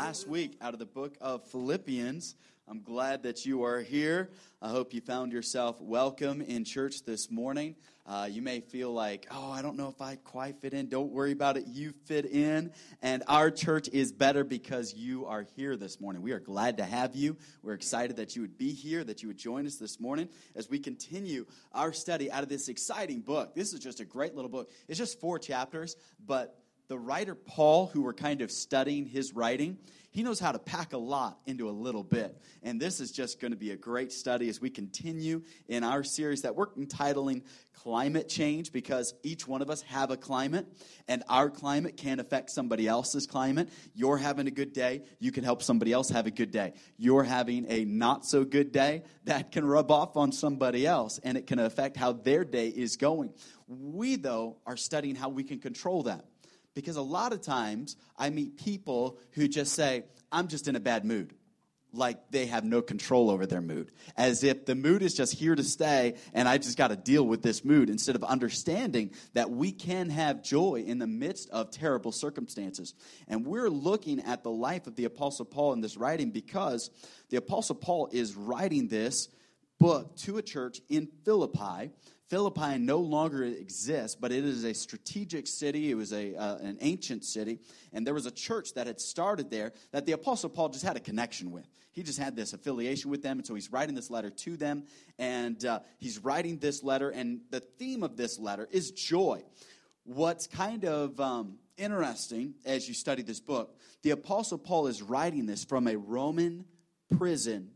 last week out of the book of Philippians. I'm glad that you are here. I hope you found yourself welcome in church this morning. Uh, you may feel like, oh, I don't know if I quite fit in. Don't worry about it. You fit in. And our church is better because you are here this morning. We are glad to have you. We're excited that you would be here, that you would join us this morning as we continue our study out of this exciting book. This is just a great little book. It's just four chapters, but the writer Paul, who we're kind of studying his writing, he knows how to pack a lot into a little bit. And this is just going to be a great study as we continue in our series that we're entitling Climate Change because each one of us have a climate and our climate can affect somebody else's climate. You're having a good day, you can help somebody else have a good day. You're having a not so good day, that can rub off on somebody else and it can affect how their day is going. We, though, are studying how we can control that. Because a lot of times I meet people who just say, I'm just in a bad mood. Like they have no control over their mood. As if the mood is just here to stay and I just got to deal with this mood instead of understanding that we can have joy in the midst of terrible circumstances. And we're looking at the life of the Apostle Paul in this writing because the Apostle Paul is writing this book to a church in Philippi Philippi no longer exists, but it is a strategic city. It was a, uh, an ancient city. And there was a church that had started there that the Apostle Paul just had a connection with. He just had this affiliation with them. And so he's writing this letter to them. And uh, he's writing this letter. And the theme of this letter is joy. What's kind of um, interesting as you study this book, the Apostle Paul is writing this from a Roman prison.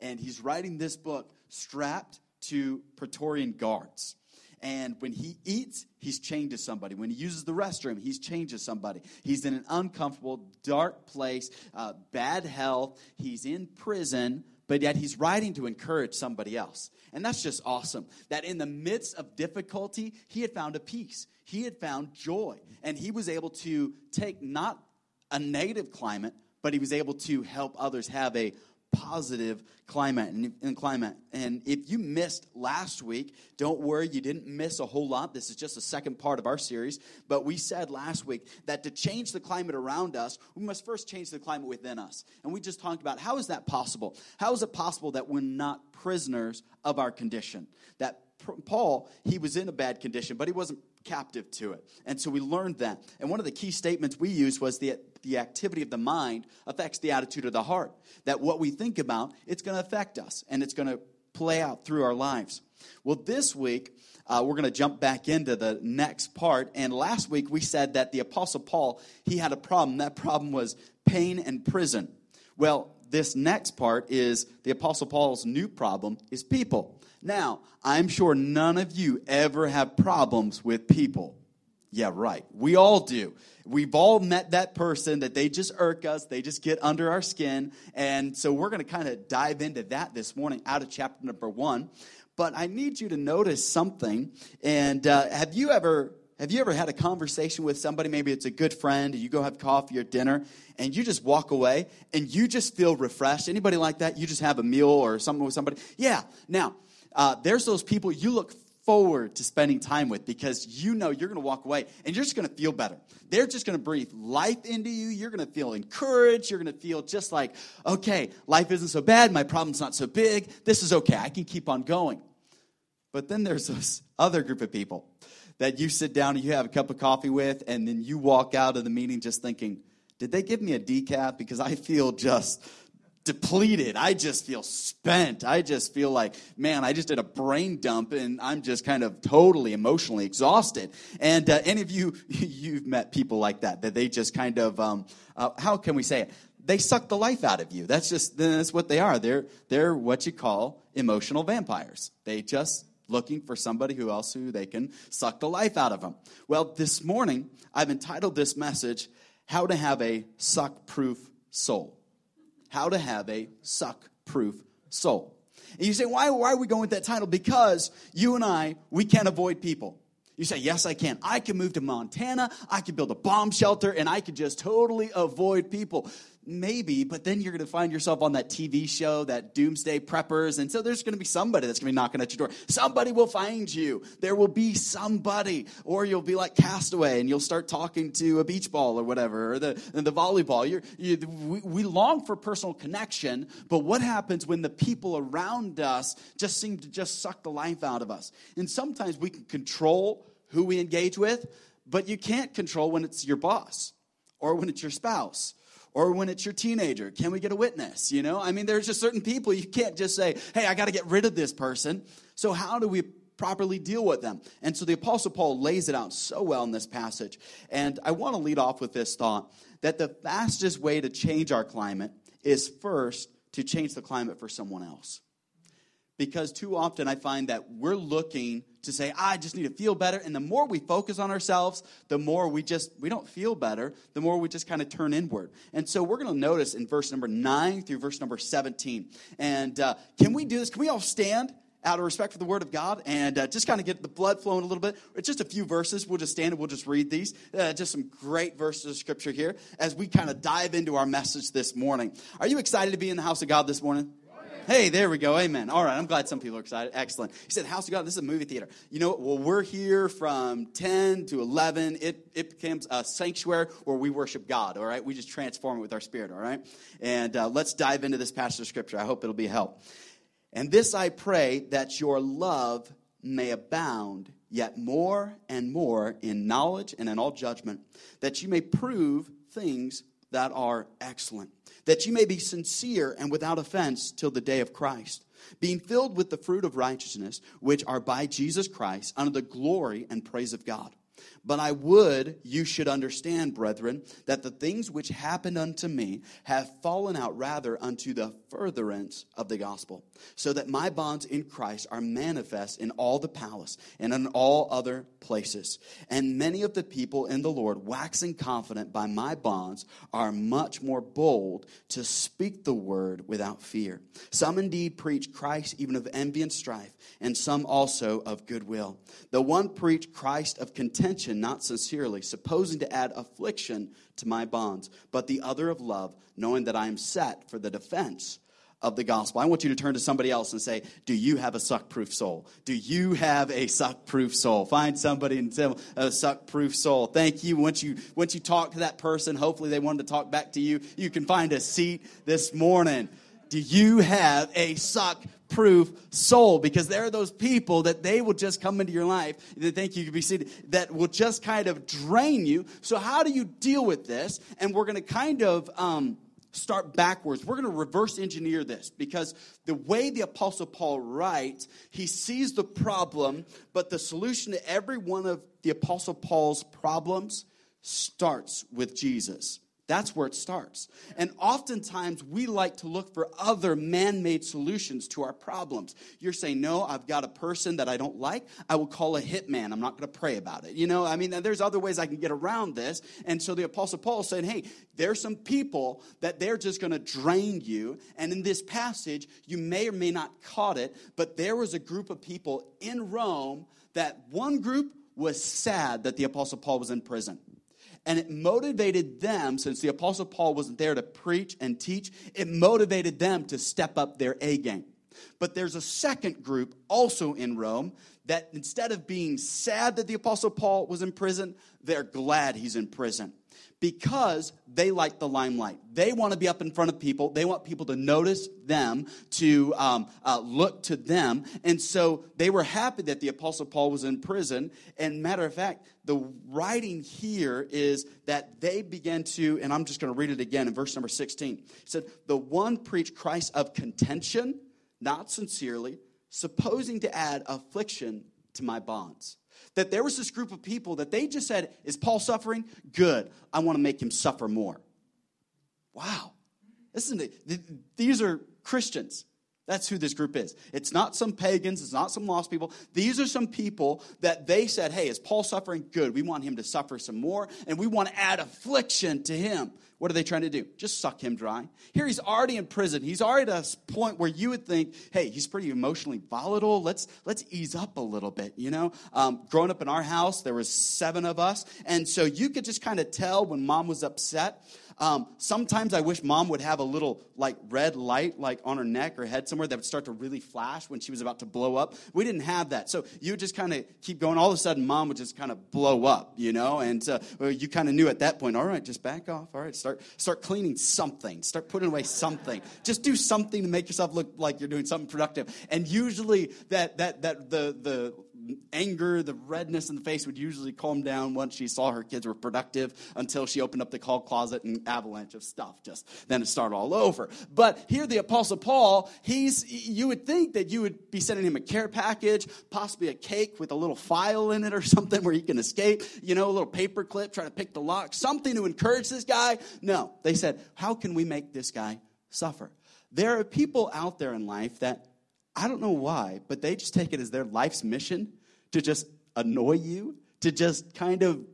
And he's writing this book strapped to Praetorian guards. And when he eats, he's chained to somebody. When he uses the restroom, he's chained to somebody. He's in an uncomfortable, dark place, uh, bad health. He's in prison, but yet he's writing to encourage somebody else. And that's just awesome. That in the midst of difficulty, he had found a peace, he had found joy. And he was able to take not a negative climate, but he was able to help others have a positive climate and, and, climate. And if you missed last week, don't worry, you didn't miss a whole lot. This is just the second part of our series. But we said last week that to change the climate around us, we must first change the climate within us. And we just talked about how is that possible? How is it possible that we're not prisoners of our condition? That Paul, he was in a bad condition, but he wasn't captive to it. And so we learned that. And one of the key statements we used was the, the activity of the mind affects the attitude of the heart. That what we think about, it's going to affect us and it's going to play out through our lives. Well, this week, uh, we're going to jump back into the next part. And last week, we said that the Apostle Paul, he had a problem. That problem was pain and prison. Well, this next part is the Apostle Paul's new problem is people. Now, I'm sure none of you ever have problems with people. Yeah, right. We all do. We've all met that person that they just irk us, they just get under our skin. And so we're going to kind of dive into that this morning out of chapter number one. But I need you to notice something. And uh, have you ever have you ever had a conversation with somebody? Maybe it's a good friend, you go have coffee or dinner, and you just walk away and you just feel refreshed. Anybody like that? You just have a meal or something with somebody? Yeah. Now, uh, there's those people you look forward to spending time with because you know you're going to walk away and you're just going to feel better. They're just going to breathe life into you. You're going to feel encouraged. You're going to feel just like, okay, life isn't so bad. My problem's not so big. This is okay. I can keep on going. But then there's this other group of people that you sit down and you have a cup of coffee with, and then you walk out of the meeting just thinking, did they give me a decaf? Because I feel just depleted. I just feel spent. I just feel like, man, I just did a brain dump and I'm just kind of totally emotionally exhausted. And uh, any of you, you've met people like that, that they just kind of, um, uh, how can we say it? They suck the life out of you. That's just, that's what they are. They're, they're what you call emotional vampires. They just looking for somebody who else who they can suck the life out of them. Well, this morning, I've entitled this message, How to Have a Suck Proof Soul how to have a suck proof soul. And you say, why, why are we going with that title? Because you and I, we can't avoid people. You say, yes, I can. I can move to Montana, I can build a bomb shelter, and I can just totally avoid people. Maybe, but then you're going to find yourself on that TV show, that Doomsday Preppers. And so there's going to be somebody that's going to be knocking at your door. Somebody will find you. There will be somebody. Or you'll be like Castaway and you'll start talking to a beach ball or whatever, or the, the volleyball. You're, you, we, we long for personal connection, but what happens when the people around us just seem to just suck the life out of us? And sometimes we can control who we engage with, but you can't control when it's your boss or when it's your spouse or when it's your teenager can we get a witness you know? I mean there's just certain people you can't just say hey i got to get rid of this person. So how do we properly deal with them? And so the apostle paul lays it out so well in this passage. And i want to lead off with this thought that the fastest way to change our climate is first to change the climate for someone else because too often I find that we're looking to say, I just need to feel better. And the more we focus on ourselves, the more we just, we don't feel better, the more we just kind of turn inward. And so we're going to notice in verse number 9 through verse number 17. And uh, can we do this? Can we all stand? Out of respect for the word of God, and uh, just kind of get the blood flowing a little bit. It's just a few verses. We'll just stand and we'll just read these. Uh, just some great verses of scripture here as we kind of dive into our message this morning. Are you excited to be in the house of God this morning? Hey, there we go. Amen. All right. I'm glad some people are excited. Excellent. He said, House of God, this is a movie theater. You know, well, we're here from 10 to 11. It, it becomes a sanctuary where we worship God, all right? We just transform it with our spirit, all right? And uh, let's dive into this passage of scripture. I hope it'll be a help. And this I pray that your love may abound yet more and more in knowledge and in all judgment, that you may prove things that are excellent that you may be sincere and without offense till the day of Christ, being filled with the fruit of righteousness, which are by Jesus Christ, unto the glory and praise of God. But I would you should understand, brethren, that the things which happened unto me have fallen out rather unto the furtherance of the gospel, so that my bonds in Christ are manifest in all the palace and in all other places. And many of the people in the Lord, waxing confident by my bonds, are much more bold to speak the word without fear. Some indeed preach Christ even of envy and strife, and some also of goodwill. The one preached Christ of contention not sincerely, supposing to add affliction to my bonds, but the other of love, knowing that I am set for the defense of the gospel. I want you to turn to somebody else and say, Do you have a suck proof soul? Do you have a suck proof soul? Find somebody and tell a suck proof soul. Thank you. Once you once you talk to that person, hopefully they wanted to talk back to you. You can find a seat this morning. Do you have a suck proof soul because there are those people that they will just come into your life that think you could be seated that will just kind of drain you. So, how do you deal with this? And we're going to kind of um, start backwards. We're going to reverse engineer this because the way the Apostle Paul writes, he sees the problem, but the solution to every one of the Apostle Paul's problems starts with Jesus. That's where it starts. And oftentimes we like to look for other man made solutions to our problems. You're saying, No, I've got a person that I don't like. I will call a hitman. I'm not going to pray about it. You know, I mean, there's other ways I can get around this. And so the Apostle Paul said, Hey, there's some people that they're just going to drain you. And in this passage, you may or may not caught it, but there was a group of people in Rome that one group was sad that the Apostle Paul was in prison. And it motivated them, since the Apostle Paul wasn't there to preach and teach, it motivated them to step up their A game. But there's a second group also in Rome that instead of being sad that the Apostle Paul was in prison, they're glad he's in prison because they like the limelight. They want to be up in front of people. They want people to notice them, to um, uh, look to them. And so they were happy that the Apostle Paul was in prison. And matter of fact, the writing here is that they began to, and I'm just going to read it again in verse number 16. It said, The one preached Christ of contention, not sincerely, supposing to add affliction to my bonds that there was this group of people that they just said, Is Paul suffering? Good. I want to make him suffer more. Wow. Listen, these are Christians. That's who this group is. It's not some pagans, it's not some lost people. These are some people that they said, hey, is Paul suffering? Good. We want him to suffer some more, and we want to add affliction to him. What are they trying to do? Just suck him dry. Here he's already in prison. He's already at a point where you would think, hey, he's pretty emotionally volatile. Let's let's ease up a little bit. You know, um, growing up in our house, there was seven of us, and so you could just kind of tell when mom was upset. Um, sometimes I wish mom would have a little like red light like on her neck or head somewhere that would start to really flash when she was about to blow up. We didn't have that. So you just kind of keep going. All of a sudden, mom would just kind of blow up, you know? And uh, you kind of knew at that point, all right, just back off. All right, start, start cleaning something. Start putting away something. Just do something to make yourself look like you're doing something productive. And usually that, that, that the, the anger, the redness in the face would usually calm down once she saw her kids were productive until she opened up the call closet and avalanche of stuff just then it started all over. But here the apostle Paul, he's you would think that you would be sending him a care package, possibly a cake with a little file in it or something where he can escape, you know, a little paper clip, trying to pick the lock, something to encourage this guy. No, they said, "How can we make this guy suffer?" There are people out there in life that I don't know why, but they just take it as their life's mission to just annoy you, to just kind of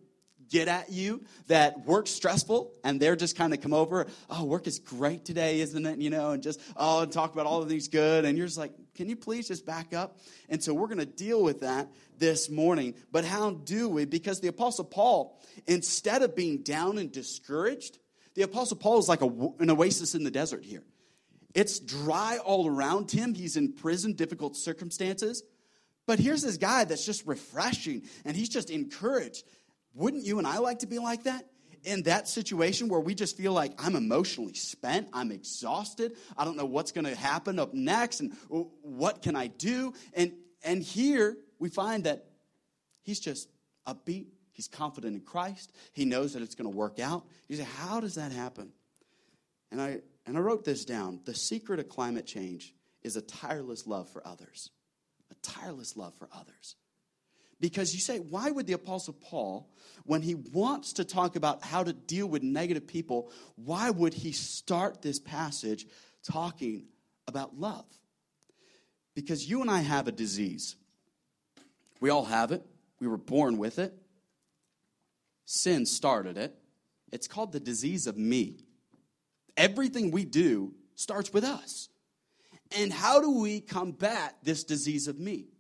get at you that work's stressful and they're just kind of come over oh work is great today isn't it? You know and just oh and talk about all of these good and you're just like can you please just back up? And so we're going to deal with that this morning. But how do we? Because the apostle paul instead of being down and discouraged the apostle paul is like a, an oasis in the desert here. It's dry all around him. He's in prison difficult circumstances but here's this guy that's just refreshing and he's just encouraged. Wouldn't you and I like to be like that? In that situation where we just feel like I'm emotionally spent, I'm exhausted, I don't know what's going to happen up next, and what can I do? And and here we find that he's just upbeat, he's confident in Christ, he knows that it's going to work out. You say, how does that happen? And I and I wrote this down. The secret of climate change is a tireless love for others a tireless love for others. Because you say, why would the Apostle Paul, when he wants to talk about how to deal with negative people, why would he start this passage talking about love? Because you and I have a disease. We all have it, we were born with it. Sin started it. It's called the disease of me. Everything we do starts with us. And how do we combat this disease of me?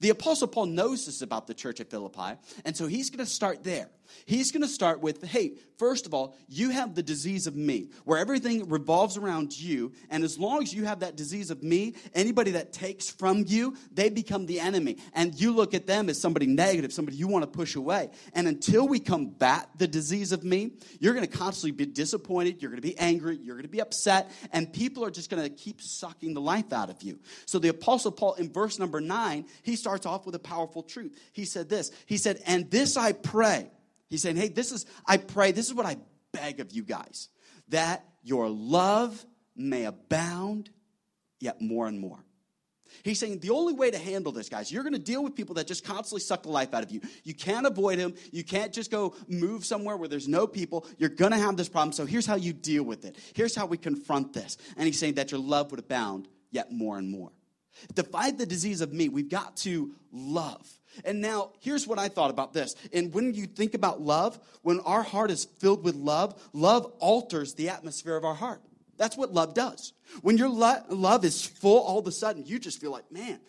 The Apostle Paul knows this about the church at Philippi, and so he's going to start there. He's going to start with hey, first of all, you have the disease of me, where everything revolves around you. And as long as you have that disease of me, anybody that takes from you, they become the enemy. And you look at them as somebody negative, somebody you want to push away. And until we combat the disease of me, you're going to constantly be disappointed, you're going to be angry, you're going to be upset, and people are just going to keep sucking the life out of you. So the Apostle Paul, in verse number nine, he starts off with a powerful truth. He said this He said, And this I pray He's saying, hey, this is, I pray, this is what I beg of you guys, that your love may abound yet more and more. He's saying the only way to handle this, guys, you're going to deal with people that just constantly suck the life out of you. You can't avoid them. You can't just go move somewhere where there's no people. You're going to have this problem. So here's how you deal with it. Here's how we confront this. And he's saying that your love would abound yet more and more. To fight the disease of me, we've got to love. And now, here's what I thought about this. And when you think about love, when our heart is filled with love, love alters the atmosphere of our heart. That's what love does. When your lo- love is full, all of a sudden, you just feel like, man,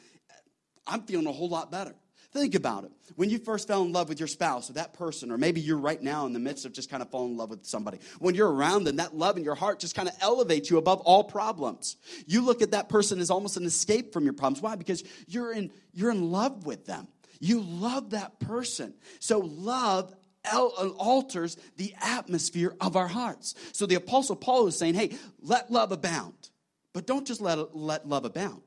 I'm feeling a whole lot better. Think about it. When you first fell in love with your spouse or that person, or maybe you're right now in the midst of just kind of falling in love with somebody, when you're around them, that love in your heart just kind of elevates you above all problems. You look at that person as almost an escape from your problems. Why? Because you're in, you're in love with them. You love that person. So love alters the atmosphere of our hearts. So the Apostle Paul is saying, hey, let love abound. But don't just let, let love abound.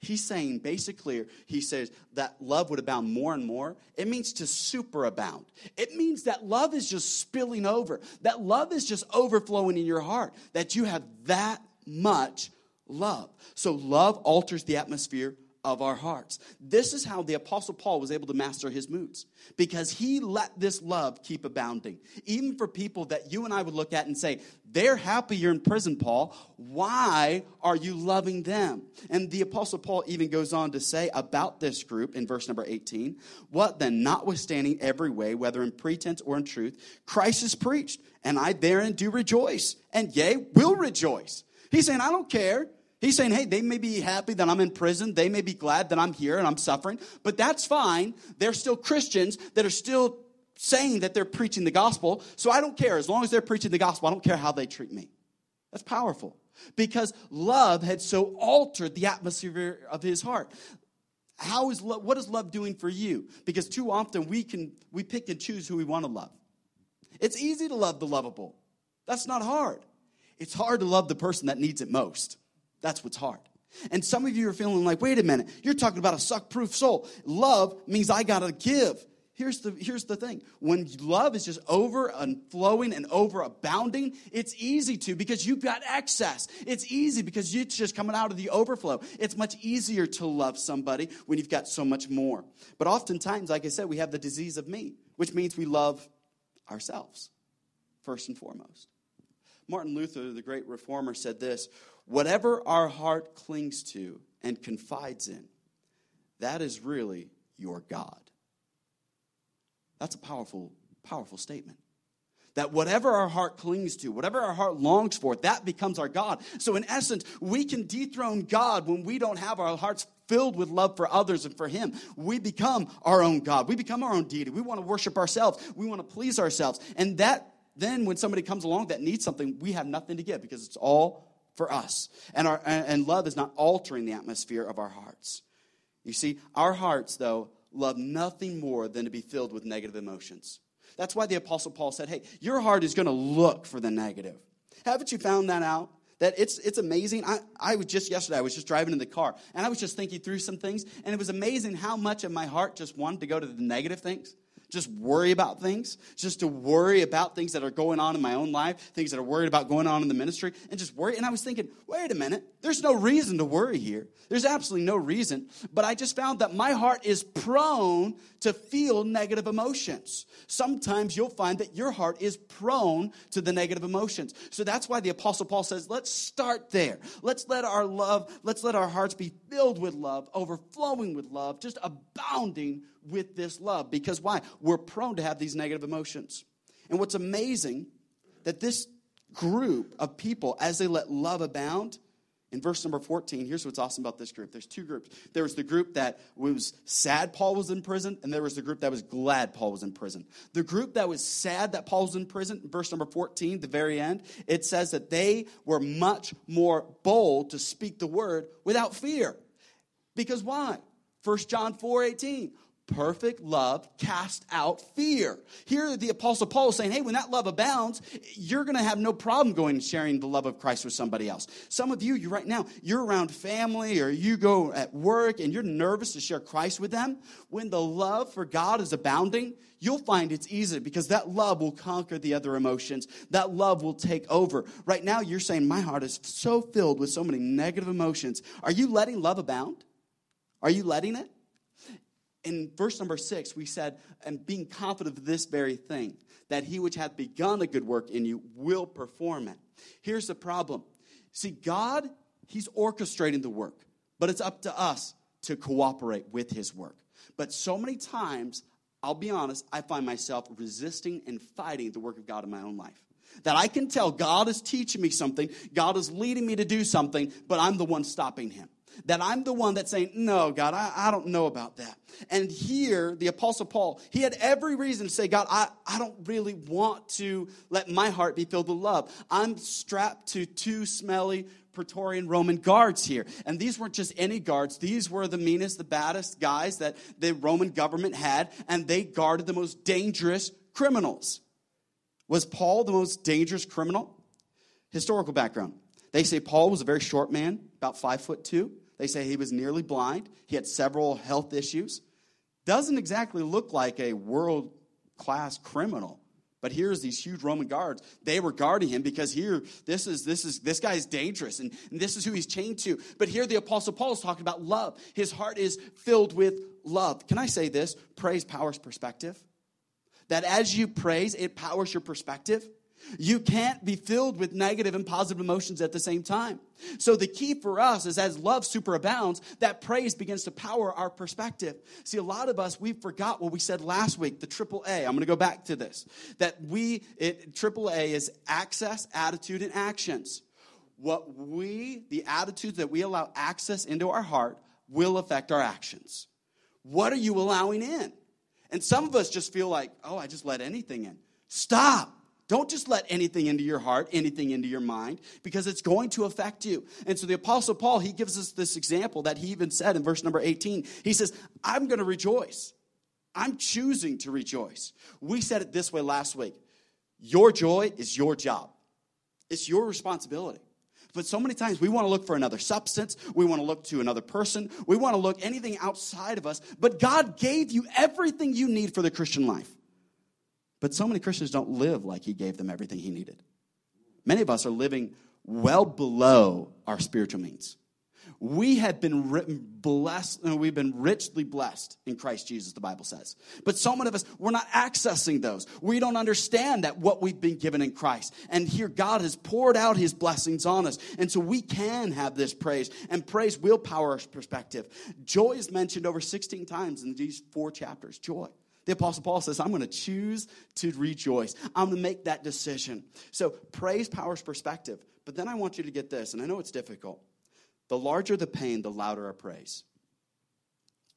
He's saying basically, he says that love would abound more and more. It means to superabound. It means that love is just spilling over, that love is just overflowing in your heart, that you have that much love. So love alters the atmosphere of our hearts. This is how the Apostle Paul was able to master his moods because he let this love keep abounding. Even for people that you and I would look at and say, they're happy you're in prison, Paul. Why are you loving them? And the Apostle Paul even goes on to say about this group in verse number 18 What then, notwithstanding every way, whether in pretense or in truth, Christ is preached, and I therein do rejoice, and yea, will rejoice. He's saying, I don't care He's saying, hey, they may be happy that I'm in prison. They may be glad that I'm here and I'm suffering, but that's fine. They're still Christians that are still saying that they're preaching the gospel. So I don't care. As long as they're preaching the gospel, I don't care how they treat me. That's powerful because love had so altered the atmosphere of his heart. How is love, what is love doing for you? Because too often we can we pick and choose who we want to love. It's easy to love the lovable. That's not hard. It's hard to love the person that needs it most. That's what's hard. And some of you are feeling like, wait a minute, you're talking about a suck proof soul. Love means I got to give. Here's the, here's the thing when love is just over and flowing and over abounding, it's easy to because you've got excess. It's easy because it's just coming out of the overflow. It's much easier to love somebody when you've got so much more. But oftentimes, like I said, we have the disease of me, which means we love ourselves first and foremost. Martin Luther, the great reformer, said this Whatever our heart clings to and confides in, that is really your God. That's a powerful, powerful statement. That whatever our heart clings to, whatever our heart longs for, that becomes our God. So, in essence, we can dethrone God when we don't have our hearts filled with love for others and for Him. We become our own God. We become our own deity. We want to worship ourselves. We want to please ourselves. And that then, when somebody comes along that needs something, we have nothing to give because it's all for us. And, our, and love is not altering the atmosphere of our hearts. You see, our hearts, though, love nothing more than to be filled with negative emotions. That's why the Apostle Paul said, hey, your heart is going to look for the negative. Haven't you found that out? That it's, it's amazing. I, I was just yesterday, I was just driving in the car, and I was just thinking through some things, and it was amazing how much of my heart just wanted to go to the negative things just worry about things, just to worry about things that are going on in my own life, things that are worried about going on in the ministry, and just worry. And I was thinking, wait a minute, there's no reason to worry here. There's absolutely no reason. But I just found that my heart is prone to feel negative emotions. Sometimes you'll find that your heart is prone to the negative emotions. So that's why the Apostle Paul says, let's start there. Let's let our love, let's let our hearts be filled with love, overflowing with love, just abounding with this love. Because why? We're prone to have these negative emotions. And what's amazing that this group of people, as they let love abound, in verse number 14, here's what's awesome about this group. There's two groups. There was the group that was sad Paul was in prison, and there was the group that was glad Paul was in prison. The group that was sad that Paul was in prison, verse number 14, the very end, it says that they were much more bold to speak the word without fear. Because why? 1 John 4 18 perfect love cast out fear. Here, the Apostle Paul is saying, hey, when that love abounds, you're going to have no problem going and sharing the love of Christ with somebody else. Some of you, you right now, you're around family or you go at work and you're nervous to share Christ with them. When the love for God is abounding, you'll find it's easy because that love will conquer the other emotions. That love will take over. Right now, you're saying, my heart is so filled with so many negative emotions. Are you letting love abound? Are you letting it? In verse number six, we said, and being confident of this very thing, that he which hath begun a good work in you will perform it. Here's the problem. See, God, he's orchestrating the work, but it's up to us to cooperate with his work. But so many times, I'll be honest, I find myself resisting and fighting the work of God in my own life. That I can tell God is teaching me something, God is leading me to do something, but I'm the one stopping him that I'm the one that's saying, No, God, I, I don't know about that. And here, the Apostle Paul, he had every reason to say, God, I, I don't really want to let my heart be filled with love. I'm strapped to two smelly, Praetorian Roman guards here. And these weren't just any guards, these were the meanest, the baddest guys that the Roman government had, and they guarded the most dangerous criminals. Was Paul the most dangerous criminal? Historical background. They say Paul was a very short man, about five foot two. They say he was nearly blind. He had several health issues. Doesn't exactly look like a world class criminal But here's these huge Roman guards. They were guarding him because here, this is this is this guy is dangerous and, and this is who he's chained to. But here the apostle Paul is talking about love. His heart is filled with love. Can I say this? Praise powers perspective. That as you praise, it powers your perspective. You can't be filled with negative and positive emotions at the same time. So the key for us is as love superabounds, that praise begins to power our perspective. See, a lot of us, we forgot what we said last week, the triple A. I'm going to go back to this. That we, it, triple A is access, attitude, and actions. What we, the attitudes that we allow access into our heart will affect our actions. What are you allowing in? And some of us just feel like, oh, I just let anything in. Stop. Don't just let anything into your heart, anything into your mind, because it's going to affect you. And so the Apostle Paul, he gives us this example that he even said in verse number 18. He says, I'm going to rejoice. I'm choosing to rejoice. We said it this way last week Your joy is your job, it's your responsibility. But so many times we want to look for another substance. We want to look to another person. We want to look anything outside of us. But God gave you everything you need for the Christian life. But so many Christians don't live like He gave them everything He needed. Many of us are living well below our spiritual means. We have been blessed, and we've been richly blessed in Christ Jesus, the Bible says. But so many of us, we're not accessing those. We don't understand that what we've been given in Christ. And here God has poured out his blessings on us. And so we can have this praise. And praise will power our perspective. Joy is mentioned over 16 times in these four chapters. Joy. The Apostle Paul says, I'm going to choose to rejoice. I'm going to make that decision. So praise powers perspective. But then I want you to get this, and I know it's difficult. The larger the pain, the louder our praise.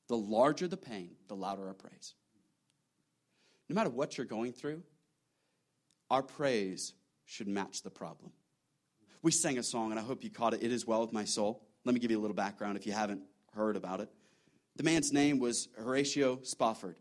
The larger the pain, the louder our praise. No matter what you're going through, our praise should match the problem. We sang a song, and I hope you caught it. It is well with my soul. Let me give you a little background if you haven't heard about it. The man's name was Horatio Spafford.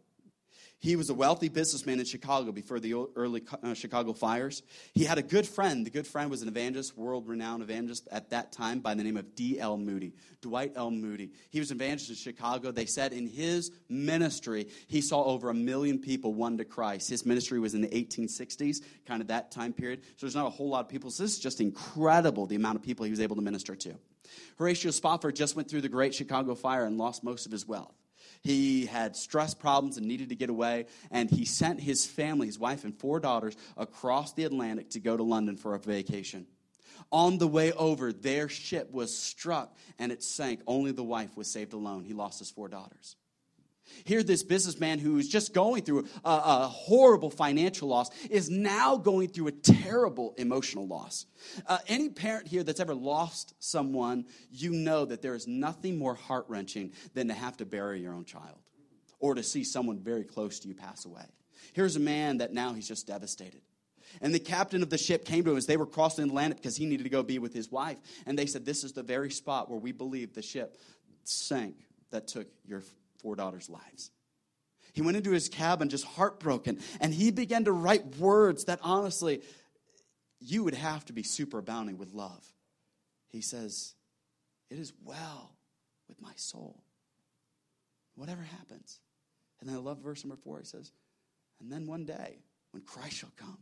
He was a wealthy businessman in Chicago before the early uh, Chicago fires. He had a good friend. The good friend was an evangelist, world renowned evangelist at that time by the name of D.L. Moody, Dwight L. Moody. He was an evangelist in Chicago. They said in his ministry, he saw over a million people won to Christ. His ministry was in the 1860s, kind of that time period. So there's not a whole lot of people. So this is just incredible the amount of people he was able to minister to. Horatio Spafford just went through the Great Chicago Fire and lost most of his wealth. He had stress problems and needed to get away, and he sent his family, his wife and four daughters, across the Atlantic to go to London for a vacation. On the way over, their ship was struck and it sank. Only the wife was saved alone. He lost his four daughters. Here, this businessman who is just going through a, a, horrible financial loss is now going through a terrible emotional loss. Uh, any parent here that's ever lost someone, you know that there is nothing more heart wrenching than to have to bury your own child or to see someone very close to you pass away. Here's a man that now he's just devastated. And the captain of the ship came to him as they were crossing the Atlantic because he needed to go be with his wife. And they said, This is the very spot where we believe the ship sank that took your four daughters' lives. He went into his cabin just heartbroken, and he began to write words that honestly, you would have to be super abounding with love. He says, It is well with my soul. Whatever happens. And then I love verse number four. He says, And then one day, when Christ shall come,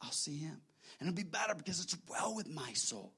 I'll see him. And it'll be better because it's well with my soul.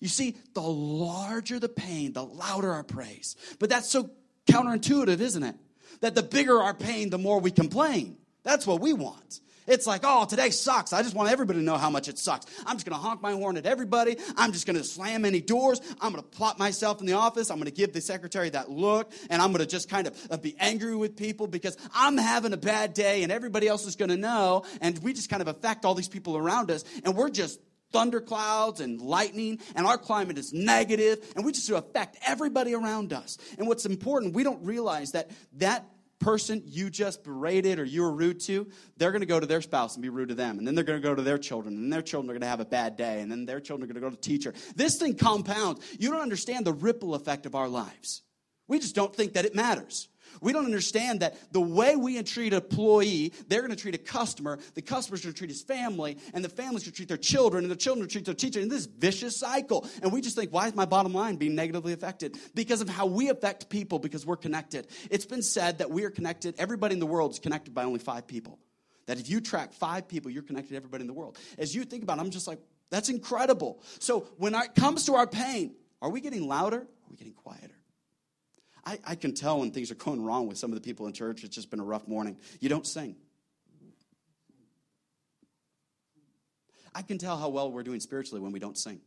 You see, the larger the pain, the louder our praise. But that's so counterintuitive, isn't it? That the bigger our pain, the more we complain. That's what we want. It's like, oh, today sucks. I just want everybody to know how much it sucks. I'm just going to honk my horn at everybody. I'm just going to slam any doors. I'm going to plop myself in the office. I'm going to give the secretary that look, and I'm going to just kind of uh, be angry with people because I'm having a bad day, and everybody else is going to know. And we just kind of affect all these people around us, and we're just thunderclouds and lightning, and our climate is negative, and we just affect everybody around us. And what's important, we don't realize that that person you just berated or you were rude to, they're going to go to their spouse and be rude to them. And then they're going to go to their children, and their children are going to have a bad day, and then their children are going to go to the teacher. This thing compounds. You don't understand the ripple effect of our lives. We just don't think that it matters. We don't understand that the way we treat an employee, they're going to treat a customer, the customer's going to treat his family, and the family's going to treat their children, and the children treat their teacher in this vicious cycle. And we just think, why is my bottom line being negatively affected? Because of how we affect people because we're connected. It's been said that we are connected, everybody in the world is connected by only five people. That if you track five people, you're connected to everybody in the world. As you think about it, I'm just like, that's incredible. So when it comes to our pain, are we getting louder? Are we getting quieter? I, I can tell when things are going wrong with some of the people in church. It's just been a rough morning. You don't sing. I can tell how well we're doing spiritually when we don't sing.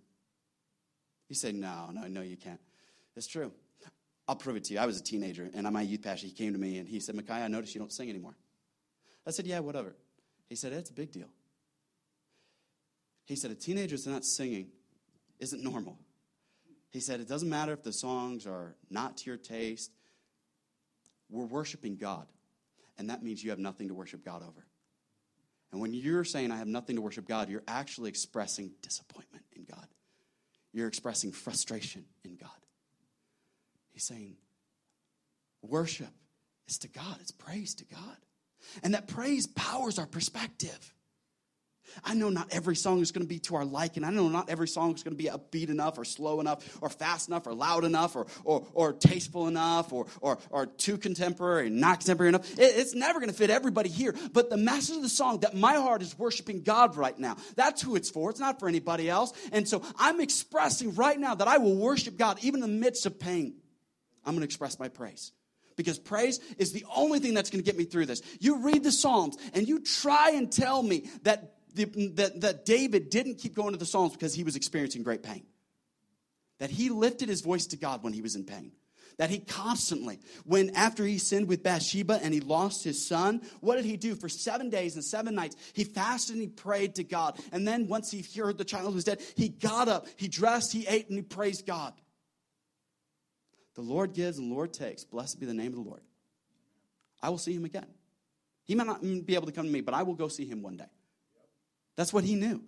You say, no, no, no, you can't. It's true. I'll prove it to you. I was a teenager, and my youth pastor, he came to me and he said, Micaiah, I noticed you don't sing anymore. I said, yeah, whatever. He said, that's a big deal. He said, a teenager that's not singing isn't normal. He said, it doesn't matter if the songs are not to your taste. We're worshiping God, and that means you have nothing to worship God over. And when you're saying, I have nothing to worship God, you're actually expressing disappointment in God. You're expressing frustration in God. He's saying, worship is to God, it's praise to God. And that praise powers our perspective. I know not every song is going to be to our liking. I know not every song is going to be upbeat enough or slow enough or fast enough or loud enough or, or, or tasteful enough or, or, or too contemporary, not contemporary enough. It, it's never going to fit everybody here. But the message of the song that my heart is worshiping God right now, that's who it's for. It's not for anybody else. And so I'm expressing right now that I will worship God even in the midst of pain. I'm going to express my praise because praise is the only thing that's going to get me through this. You read the Psalms and you try and tell me that that, that David didn't keep going to the Psalms because he was experiencing great pain. That he lifted his voice to God when he was in pain. That he constantly, when after he sinned with Bathsheba and he lost his son, what did he do? For seven days and seven nights, he fasted and he prayed to God. And then once he heard the child was dead, he got up, he dressed, he ate, and he praised God. The Lord gives and the Lord takes. Blessed be the name of the Lord. I will see him again. He might not be able to come to me, but I will go see him one day. That's what he knew.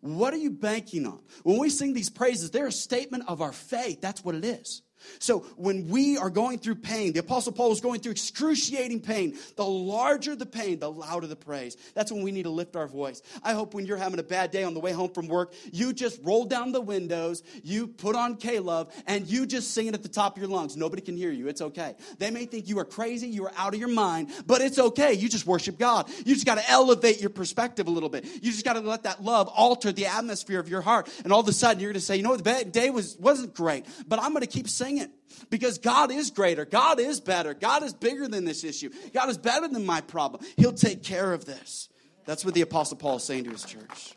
What are you banking on? When we sing these praises, they're a statement of our faith. That's what it is. So when we are going through pain, the Apostle Paul was going through excruciating pain. The larger the pain, the louder the praise. That's when we need to lift our voice. I hope when you're having a bad day on the way home from work, you just roll down the windows, you put on K Love, and you just sing it at the top of your lungs. Nobody can hear you. It's okay. They may think you are crazy, you are out of your mind, but it's okay. You just worship God. You just got to elevate your perspective a little bit. You just got to let that love alter the atmosphere of your heart. And all of a sudden, you're going to say, you know the day was, wasn't great, but I'm going to keep singing it because God is greater. God is better. God is bigger than this issue. God is better than my problem. He'll take care of this. That's what the Apostle Paul is saying to his church.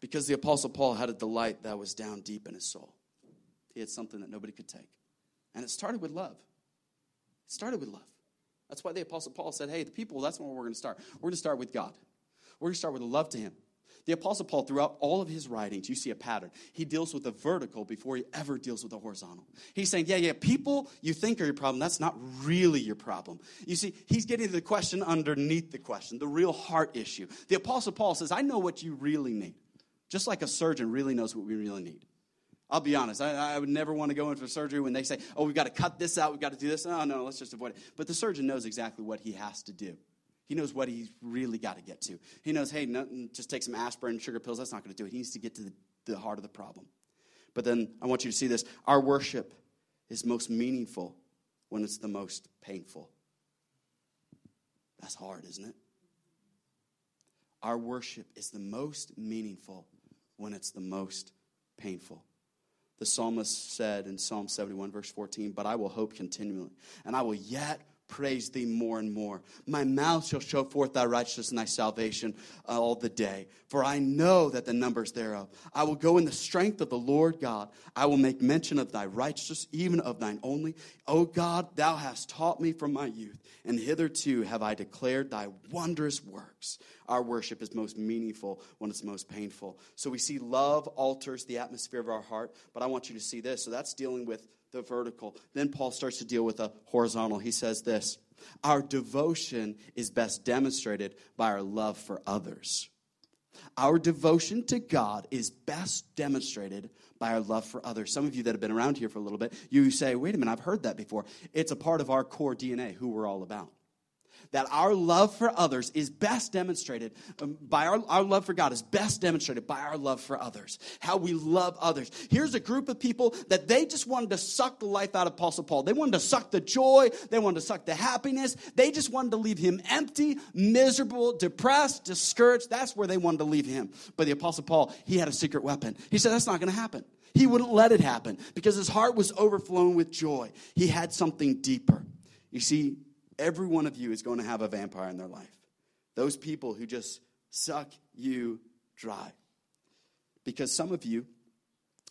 Because the Apostle Paul had a delight that was down deep in his soul. He had something that nobody could take. And it started with love. It started with love. That's why the Apostle Paul said, hey, the people, that's where we're going to start. We're going to start with God. We're going to start with love to Him. The Apostle Paul, throughout all of his writings, you see a pattern. He deals with the vertical before he ever deals with the horizontal. He's saying, yeah, yeah, people you think are your problem, that's not really your problem. You see, he's getting to the question underneath the question, the real heart issue. The Apostle Paul says, I know what you really need, just like a surgeon really knows what we really need. I'll be honest, I, I, would never want to go in for surgery when they say, oh, we've got to cut this out, we've got to do this. No, no, let's just avoid it. But the surgeon knows exactly what he has to do. He knows what he's really got to get to. He knows, hey, no, just take some aspirin, sugar pills, that's not going to do it. He needs to get to the, the heart of the problem. But then I want you to see this our worship is most meaningful when it's the most painful. That's hard, isn't it? Our worship is the most meaningful when it's the most painful. The psalmist said in Psalm 71, verse 14, But I will hope continually, and I will yet praise thee more and more. My mouth shall show forth thy righteousness and thy salvation uh, all the day. For I know that the numbers thereof. I will go in the strength of the Lord God. I will make mention of thy righteousness, even of thine only. O God, thou hast taught me from my youth, and hitherto have I declared thy wondrous works. Our worship is most meaningful when it's most painful. So we see love alters the atmosphere of our heart, but I want you to see this. So that's dealing with the vertical. Then Paul starts to deal with the horizontal. He says this Our devotion is best demonstrated by our love for others. Our devotion to God is best demonstrated by our love for others. Some of you that have been around here for a little bit, you say, wait a minute, I've heard that before. It's a part of our core DNA, who we're all about. That our love for others is best demonstrated um, by our, our love for God is best demonstrated by our love for others. How we love others. Here's a group of people that they just wanted to suck the life out of Apostle Paul. They wanted to suck the joy, they wanted to suck the happiness. They just wanted to leave him empty, miserable, depressed, discouraged. That's where they wanted to leave him. But the Apostle Paul, he had a secret weapon. He said, That's not going to happen. He wouldn't let it happen because his heart was overflowing with joy. He had something deeper. You see, every one of you is going to have a vampire in their life. Those people who just suck you dry. Because some of you,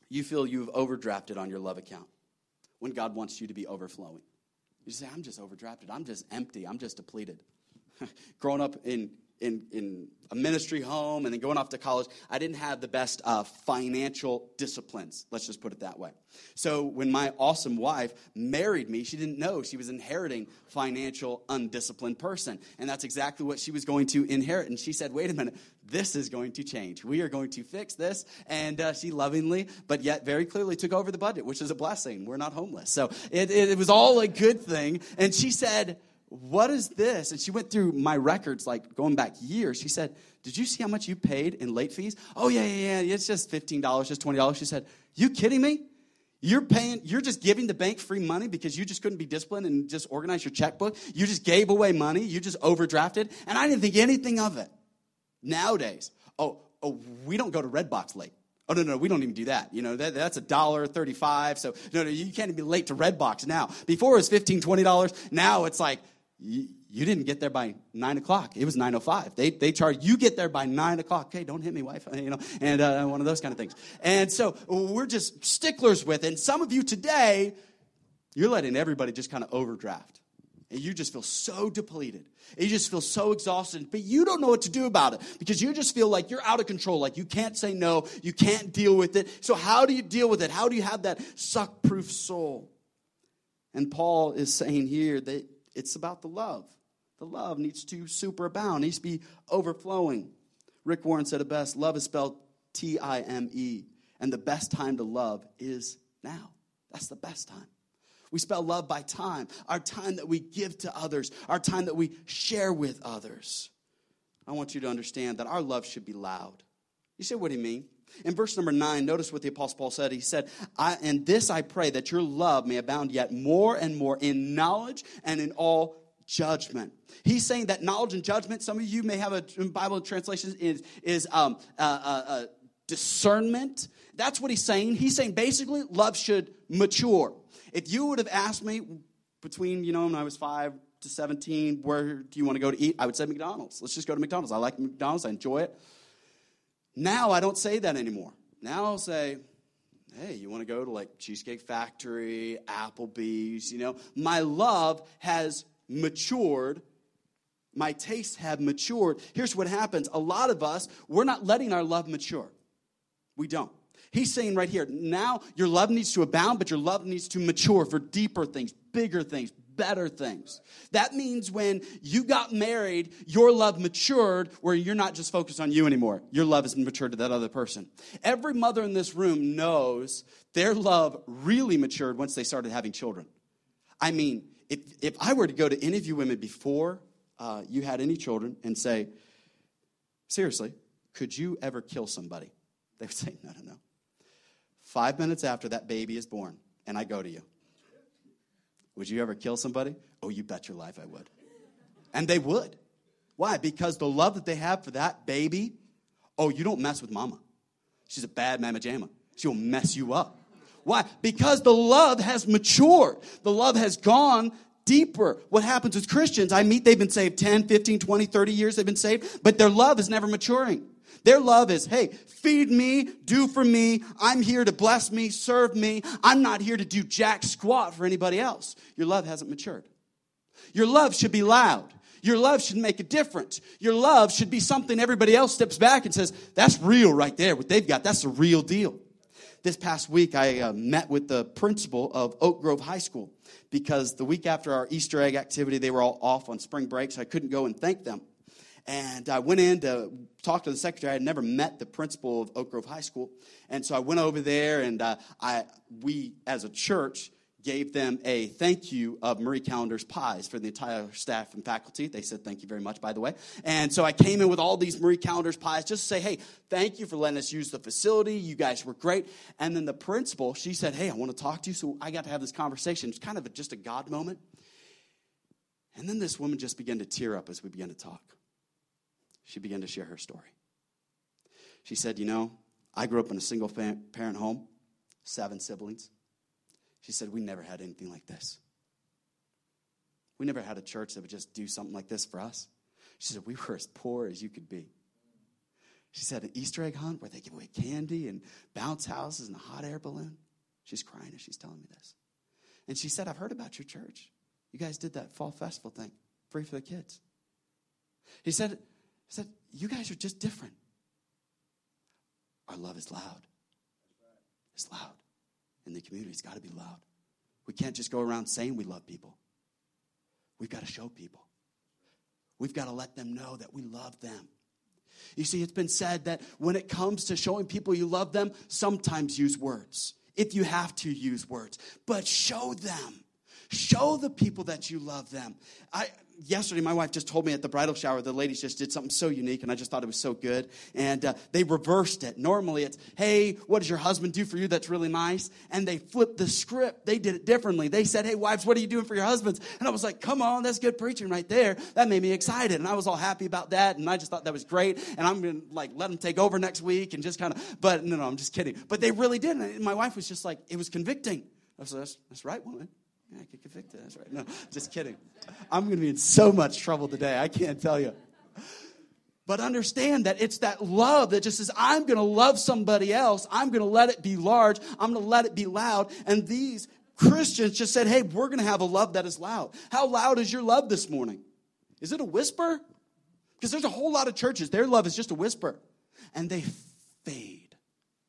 you feel you've overdrafted on your love account when God wants you to be overflowing. You say, I'm just overdrafted. I'm just empty. I'm just depleted. Growing up in in, in a ministry home and then going off to college, I didn't have the best uh, financial disciplines. Let's just put it that way. So when my awesome wife married me, she didn't know she was inheriting financial undisciplined person, and that's exactly what she was going to inherit. And she said, "Wait a minute, this is going to change. We are going to fix this." And uh, she lovingly, but yet very clearly, took over the budget, which is a blessing. We're not homeless, so it, it, it was all a good thing. And she said what is this? And she went through my records, like going back years. She said, Did you see how much you paid in late fees? Oh, yeah, yeah, yeah. It's just $15, just $20. She said, You kidding me? You're paying, you're just giving the bank free money because you just couldn't be disciplined and just organize your checkbook. You just gave away money. You just overdrafted. And I didn't think anything of it. Nowadays, oh, oh we don't go to Redbox late. Oh, no, no, we don't even do that. You know, that, that's a dollar 35. So, no, no, you can't even be late to Redbox now. Before it was $15, $20. Now it's like you, you didn't get there by nine o'clock. It was nine o oh five. They they charge you get there by nine o'clock. Okay, don't hit me, wife. You know, and uh, one of those kind of things. And so we're just sticklers with it. And some of you today, you're letting everybody just kind of overdraft, and you just feel so depleted. You just feel so exhausted, but you don't know what to do about it because you just feel like you're out of control, like you can't say no, you can't deal with it. So, how do you deal with it? How do you have that suck proof soul? And Paul is saying here that it's about the love. The love needs to superabound, needs to be overflowing. Rick Warren said it best love is spelled T I M E, and the best time to love is now. That's the best time. We spell love by time, our time that we give to others, our time that we share with others. I want you to understand that our love should be loud. You say, what do you mean? In verse number nine, notice what the Apostle Paul said. He said, I, And this I pray that your love may abound yet more and more in knowledge and in all judgment. He's saying that knowledge and judgment, some of you may have a Bible translation, is, is um, uh, uh, uh, discernment. That's what he's saying. He's saying basically love should mature. If you would have asked me between, you know, when I was five to 17, where do you want to go to eat? I would say McDonald's. Let's just go to McDonald's. I like McDonald's. I enjoy it. Now I don't say that anymore. Now I'll say, hey, you want to go to like Cheesecake Factory, Applebee's, you know? My love has matured. My tastes have matured. Here's what happens a lot of us, we're not letting our love mature. We don't. He's saying right here, now your love needs to abound, but your love needs to mature for deeper things, bigger things, better things. That means when you got married, your love matured where you're not just focused on you anymore. Your love has matured to that other person. Every mother in this room knows their love really matured once they started having children. I mean, if, if I were to go to any of you women before uh, you had any children and say, seriously, could you ever kill somebody? They would say, no, no, no. Five minutes after that baby is born, and I go to you. Would you ever kill somebody? Oh, you bet your life I would. And they would. Why? Because the love that they have for that baby, oh, you don't mess with mama. She's a bad mama jamma. She'll mess you up. Why? Because the love has matured. The love has gone deeper. What happens with Christians, I meet, they've been saved 10, 15, 20, 30 years, they've been saved, but their love is never maturing. Their love is, hey, feed me, do for me. I'm here to bless me, serve me. I'm not here to do jack squat for anybody else. Your love hasn't matured. Your love should be loud. Your love should make a difference. Your love should be something everybody else steps back and says, that's real right there. What they've got, that's a real deal. This past week, I uh, met with the principal of Oak Grove High School because the week after our Easter egg activity, they were all off on spring break, so I couldn't go and thank them. And I went in to talk to the secretary. I had never met the principal of Oak Grove High School. And so I went over there, and uh, I, we, as a church, gave them a thank you of Marie Callender's pies for the entire staff and faculty. They said thank you very much, by the way. And so I came in with all these Marie Callender's pies just to say, hey, thank you for letting us use the facility. You guys were great. And then the principal, she said, hey, I want to talk to you. So I got to have this conversation. It's kind of a, just a God moment. And then this woman just began to tear up as we began to talk. She began to share her story. She said, You know, I grew up in a single parent home, seven siblings. She said, We never had anything like this. We never had a church that would just do something like this for us. She said, We were as poor as you could be. She said, An Easter egg hunt where they give away candy and bounce houses and a hot air balloon. She's crying as she's telling me this. And she said, I've heard about your church. You guys did that fall festival thing, free for the kids. He said, said, You guys are just different. Our love is loud. It's loud in the community. It's got to be loud. We can't just go around saying we love people. We've got to show people. We've got to let them know that we love them. You see, it's been said that when it comes to showing people you love them, sometimes use words. If you have to use words, but show them. Show the people that you love them. I, yesterday, my wife just told me at the bridal shower, the ladies just did something so unique, and I just thought it was so good. And uh, they reversed it. Normally, it's, hey, what does your husband do for you that's really nice? And they flipped the script. They did it differently. They said, hey, wives, what are you doing for your husbands? And I was like, come on, that's good preaching right there. That made me excited. And I was all happy about that. And I just thought that was great. And I'm going to like let them take over next week and just kind of, but no, no, I'm just kidding. But they really did. And my wife was just like, it was convicting. I like, that's, that's right, woman. Yeah, I get convicted. That's right. No, just kidding. I'm going to be in so much trouble today. I can't tell you. But understand that it's that love that just says, I'm going to love somebody else. I'm going to let it be large. I'm going to let it be loud. And these Christians just said, hey, we're going to have a love that is loud. How loud is your love this morning? Is it a whisper? Because there's a whole lot of churches, their love is just a whisper. And they fade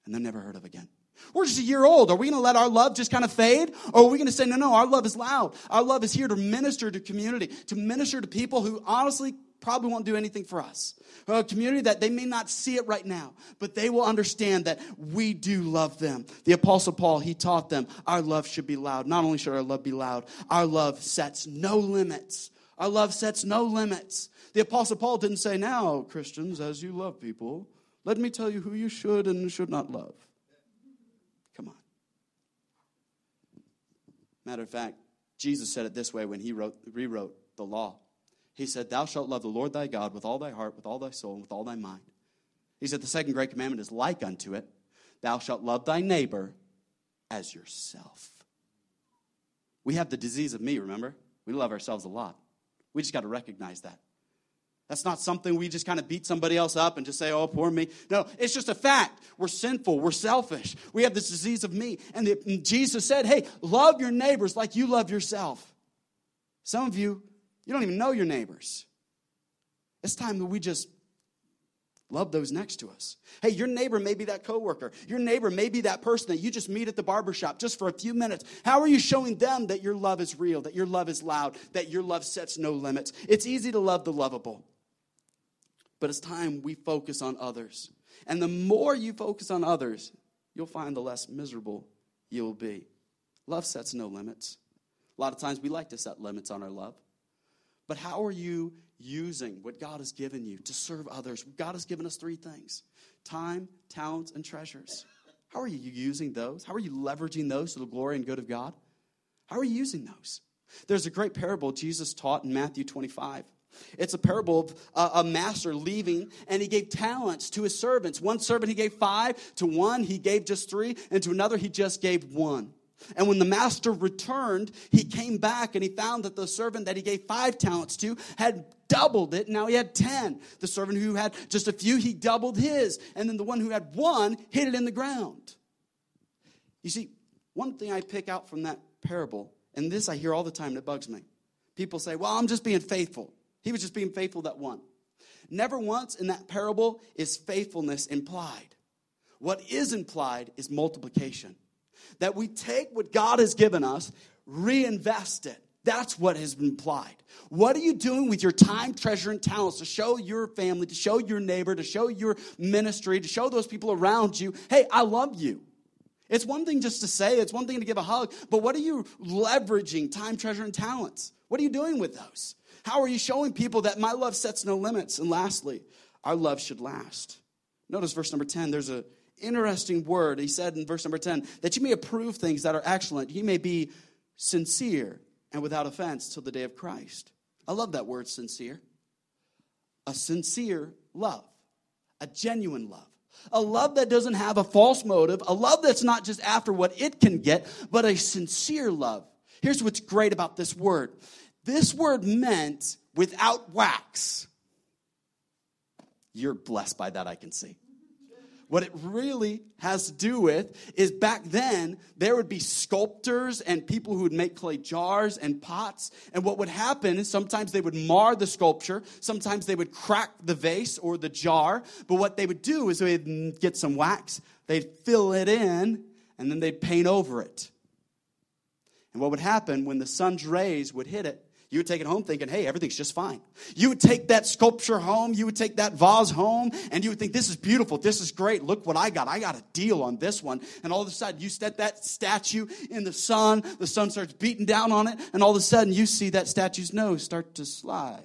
and they're never heard of again. We're just a year old. Are we going to let our love just kind of fade? Or are we going to say, no, no, our love is loud. Our love is here to minister to community, to minister to people who honestly probably won't do anything for us. A community that they may not see it right now, but they will understand that we do love them. The Apostle Paul, he taught them our love should be loud. Not only should our love be loud, our love sets no limits. Our love sets no limits. The Apostle Paul didn't say, now, Christians, as you love people, let me tell you who you should and should not love. Matter of fact, Jesus said it this way when he wrote, rewrote the law. He said, Thou shalt love the Lord thy God with all thy heart, with all thy soul, and with all thy mind. He said, The second great commandment is like unto it Thou shalt love thy neighbor as yourself. We have the disease of me, remember? We love ourselves a lot. We just got to recognize that. That's not something we just kind of beat somebody else up and just say, oh, poor me. No, it's just a fact. We're sinful. We're selfish. We have this disease of me. And, the, and Jesus said, hey, love your neighbors like you love yourself. Some of you, you don't even know your neighbors. It's time that we just love those next to us. Hey, your neighbor may be that coworker. Your neighbor may be that person that you just meet at the barbershop just for a few minutes. How are you showing them that your love is real, that your love is loud, that your love sets no limits? It's easy to love the lovable. But it's time we focus on others. And the more you focus on others, you'll find the less miserable you'll be. Love sets no limits. A lot of times we like to set limits on our love. But how are you using what God has given you to serve others? God has given us three things time, talents, and treasures. How are you using those? How are you leveraging those to the glory and good of God? How are you using those? There's a great parable Jesus taught in Matthew 25. It's a parable of a master leaving, and he gave talents to his servants. One servant he gave five, to one he gave just three, and to another he just gave one. And when the master returned, he came back and he found that the servant that he gave five talents to had doubled it. Now he had 10. The servant who had just a few, he doubled his. And then the one who had one hid it in the ground. You see, one thing I pick out from that parable, and this I hear all the time that bugs me. People say, Well, I'm just being faithful. He was just being faithful that one. Never once in that parable is faithfulness implied. What is implied is multiplication. That we take what God has given us, reinvest it. That's what has been implied. What are you doing with your time, treasure, and talents to show your family, to show your neighbor, to show your ministry, to show those people around you, hey, I love you? It's one thing just to say, it's one thing to give a hug, but what are you leveraging time, treasure, and talents? What are you doing with those? How are you showing people that my love sets no limits? And lastly, our love should last. Notice verse number 10, there's an interesting word. He said in verse number 10 that you may approve things that are excellent, you may be sincere and without offense till the day of Christ. I love that word, sincere. A sincere love, a genuine love. A love that doesn't have a false motive, a love that's not just after what it can get, but a sincere love. Here's what's great about this word this word meant without wax. You're blessed by that, I can see. What it really has to do with is back then, there would be sculptors and people who would make clay jars and pots. And what would happen is sometimes they would mar the sculpture, sometimes they would crack the vase or the jar. But what they would do is they'd get some wax, they'd fill it in, and then they'd paint over it. And what would happen when the sun's rays would hit it, you would take it home thinking, hey, everything's just fine. You would take that sculpture home, you would take that vase home, and you would think, this is beautiful, this is great, look what I got. I got a deal on this one. And all of a sudden, you set that statue in the sun, the sun starts beating down on it, and all of a sudden, you see that statue's nose start to slide.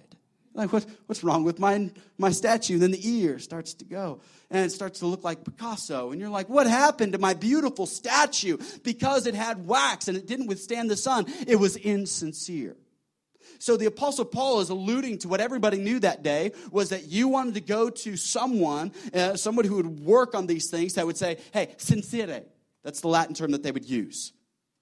Like, what, what's wrong with my, my statue? And then the ear starts to go and it starts to look like Picasso. And you're like, what happened to my beautiful statue? Because it had wax and it didn't withstand the sun, it was insincere. So the apostle Paul is alluding to what everybody knew that day was that you wanted to go to someone, uh, somebody who would work on these things that would say, hey, sincere. That's the Latin term that they would use.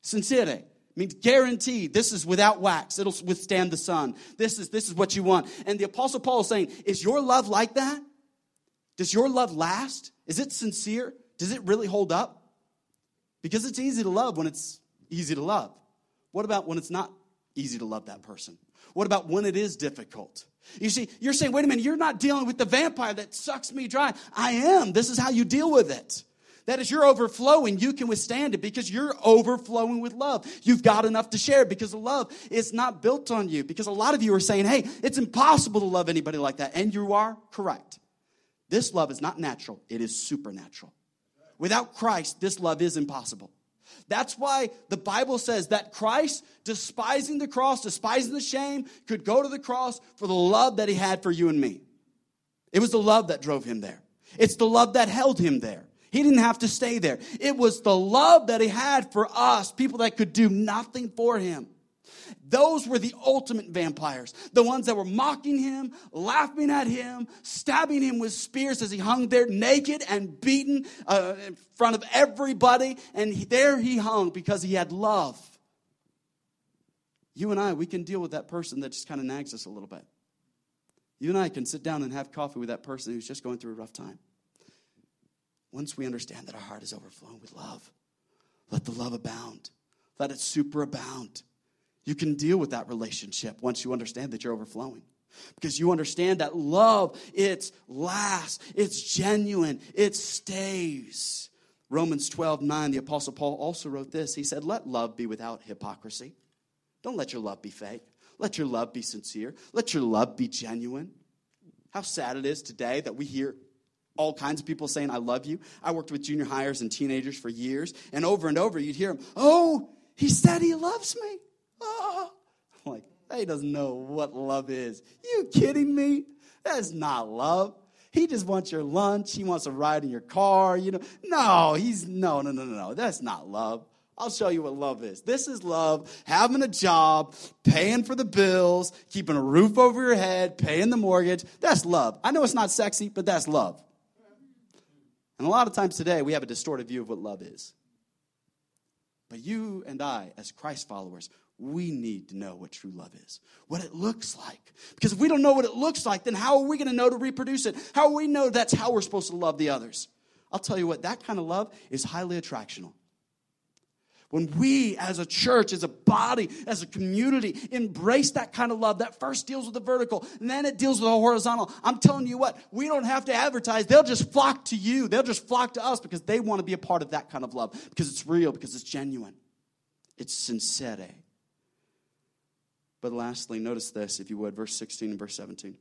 Sincere means guaranteed. This is without wax. It'll withstand the sun. This is, this is what you want. And the apostle Paul is saying, is your love like that? Does your love last? Is it sincere? Does it really hold up? Because it's easy to love when it's easy to love. What about when it's not easy to love that person? What about when it is difficult? You see, you're saying, wait a minute, you're not dealing with the vampire that sucks me dry. I am. This is how you deal with it. That is, you're overflowing. You can withstand it because you're overflowing with love. You've got enough to share because love is not built on you. Because a lot of you are saying, hey, it's impossible to love anybody like that. And you are correct. This love is not natural, it is supernatural. Without Christ, this love is impossible. That's why the Bible says that Christ, despising the cross, despising the shame, could go to the cross for the love that he had for you and me. It was the love that drove him there. It's the love that held him there. He didn't have to stay there. It was the love that he had for us, people that could do nothing for him. Those were the ultimate vampires. The ones that were mocking him, laughing at him, stabbing him with spears as he hung there naked and beaten uh, in front of everybody. And there he hung because he had love. You and I, we can deal with that person that just kind of nags us a little bit. You and I can sit down and have coffee with that person who's just going through a rough time. Once we understand that our heart is overflowing with love, let the love abound. Let it superabound. You can deal with that relationship once you understand that you're overflowing. Because you understand that love, it's lasts, it's genuine, it stays. Romans 12, 9, the Apostle Paul also wrote this. He said, Let love be without hypocrisy. Don't let your love be fake. Let your love be sincere. Let your love be genuine. How sad it is today that we hear all kinds of people saying, I love you. I worked with junior hires and teenagers for years, and over and over you'd hear them, Oh, he said he loves me. Oh. I'm like, he doesn't know what love is. You kidding me? That's not love. He just wants your lunch. He wants a ride in your car. You know, no, he's no, no, no, no, no. That's not love. I'll show you what love is. This is love, having a job, paying for the bills, keeping a roof over your head, paying the mortgage. That's love. I know it's not sexy, but that's love. And a lot of times today, we have a distorted view of what love is. But you and I, as Christ followers, we need to know what true love is, what it looks like. Because if we don't know what it looks like, then how are we going to know to reproduce it? How will we know that's how we're supposed to love the others? I'll tell you what, that kind of love is highly attractional. When we as a church, as a body, as a community embrace that kind of love, that first deals with the vertical and then it deals with the horizontal. I'm telling you what, we don't have to advertise. They'll just flock to you. They'll just flock to us because they want to be a part of that kind of love because it's real, because it's genuine. It's sincere. But lastly, notice this, if you would, verse 16 and verse 17.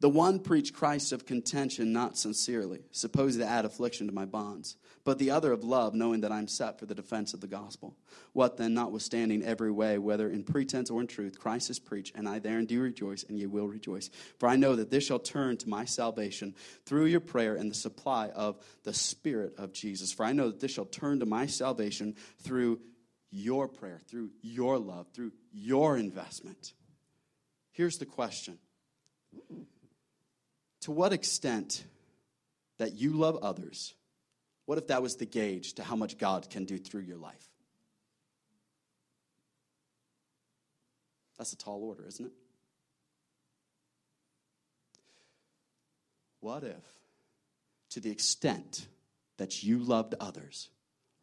The one preached Christ of contention, not sincerely, supposed to add affliction to my bonds, but the other of love, knowing that I am set for the defense of the gospel. What then, notwithstanding every way, whether in pretense or in truth, Christ is preached, and I therein do rejoice, and ye will rejoice. For I know that this shall turn to my salvation through your prayer and the supply of the Spirit of Jesus. For I know that this shall turn to my salvation through your prayer, through your love, through your investment. Here's the question to what extent that you love others, what if that was the gauge to how much God can do through your life? That's a tall order, isn't it? What if, to the extent that you loved others,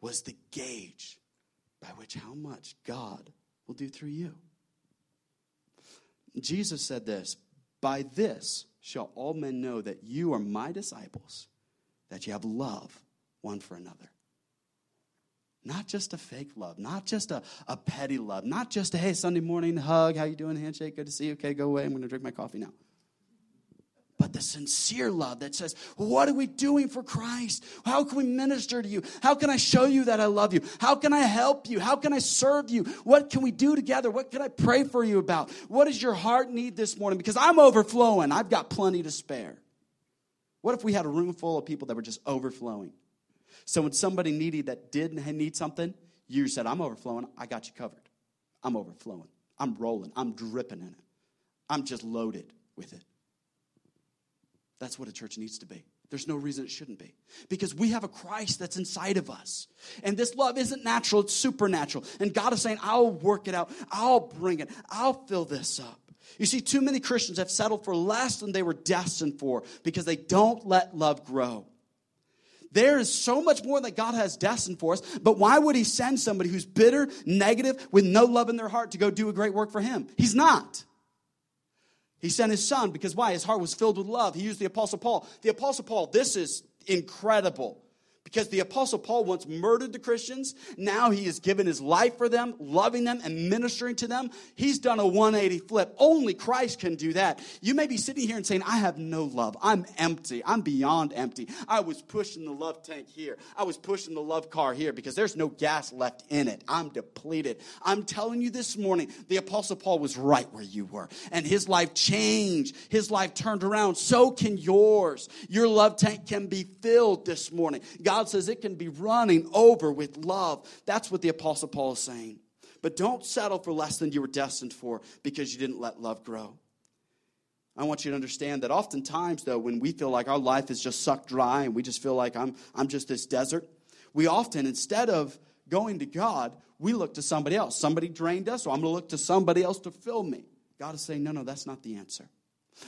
was the gauge by which how much God will do through you? Jesus said this By this shall all men know that you are my disciples, that you have love one for another. Not just a fake love, not just a, a petty love, not just a hey Sunday morning hug, how you doing, handshake, good to see you, okay, go away, I'm gonna drink my coffee now but the sincere love that says, What are we doing for Christ? How can we minister to you? How can I show you that I love you? How can I help you? How can I serve you? What can we do together? What can I pray for you about? What does your heart need this morning? Because I'm overflowing, I've got plenty to spare. What if we had a room full of people that were just overflowing? So when somebody needed that didn't need something, you said, I'm overflowing, I got you covered. I'm overflowing. I'm rolling. I'm dripping in it. I'm just loaded with it. That's what a church needs to be. There's no reason it shouldn't be. Because we have a Christ that's inside of us. And this love isn't natural, it's supernatural. And God is saying, I'll work it out, I'll bring it, I'll fill this up. You see, too many Christians have settled for less than they were destined for because they don't let love grow. There is so much more that God has destined for us, but why would He send somebody who's bitter, negative, with no love in their heart to go do a great work for Him? He's not. He sent his son because why? His heart was filled with love. He used the Apostle Paul. The Apostle Paul, this is incredible because the apostle paul once murdered the christians now he has given his life for them loving them and ministering to them. He's done a 180 flip. Only christ can do that. You may be sitting here and saying i have no love. I'm empty. I'm beyond empty. I was pushing the love tank here. I was pushing the love car here because there's no gas left in it. I'm depleted. I'm telling you this morning the apostle paul was right where you were and his life changed. His life turned around. So can yours. Your love tank can be filled this morning. God God says it can be running over with love. That's what the Apostle Paul is saying. But don't settle for less than you were destined for because you didn't let love grow. I want you to understand that oftentimes, though, when we feel like our life is just sucked dry and we just feel like I'm, I'm just this desert, we often, instead of going to God, we look to somebody else. Somebody drained us, so I'm going to look to somebody else to fill me. God is saying, no, no, that's not the answer.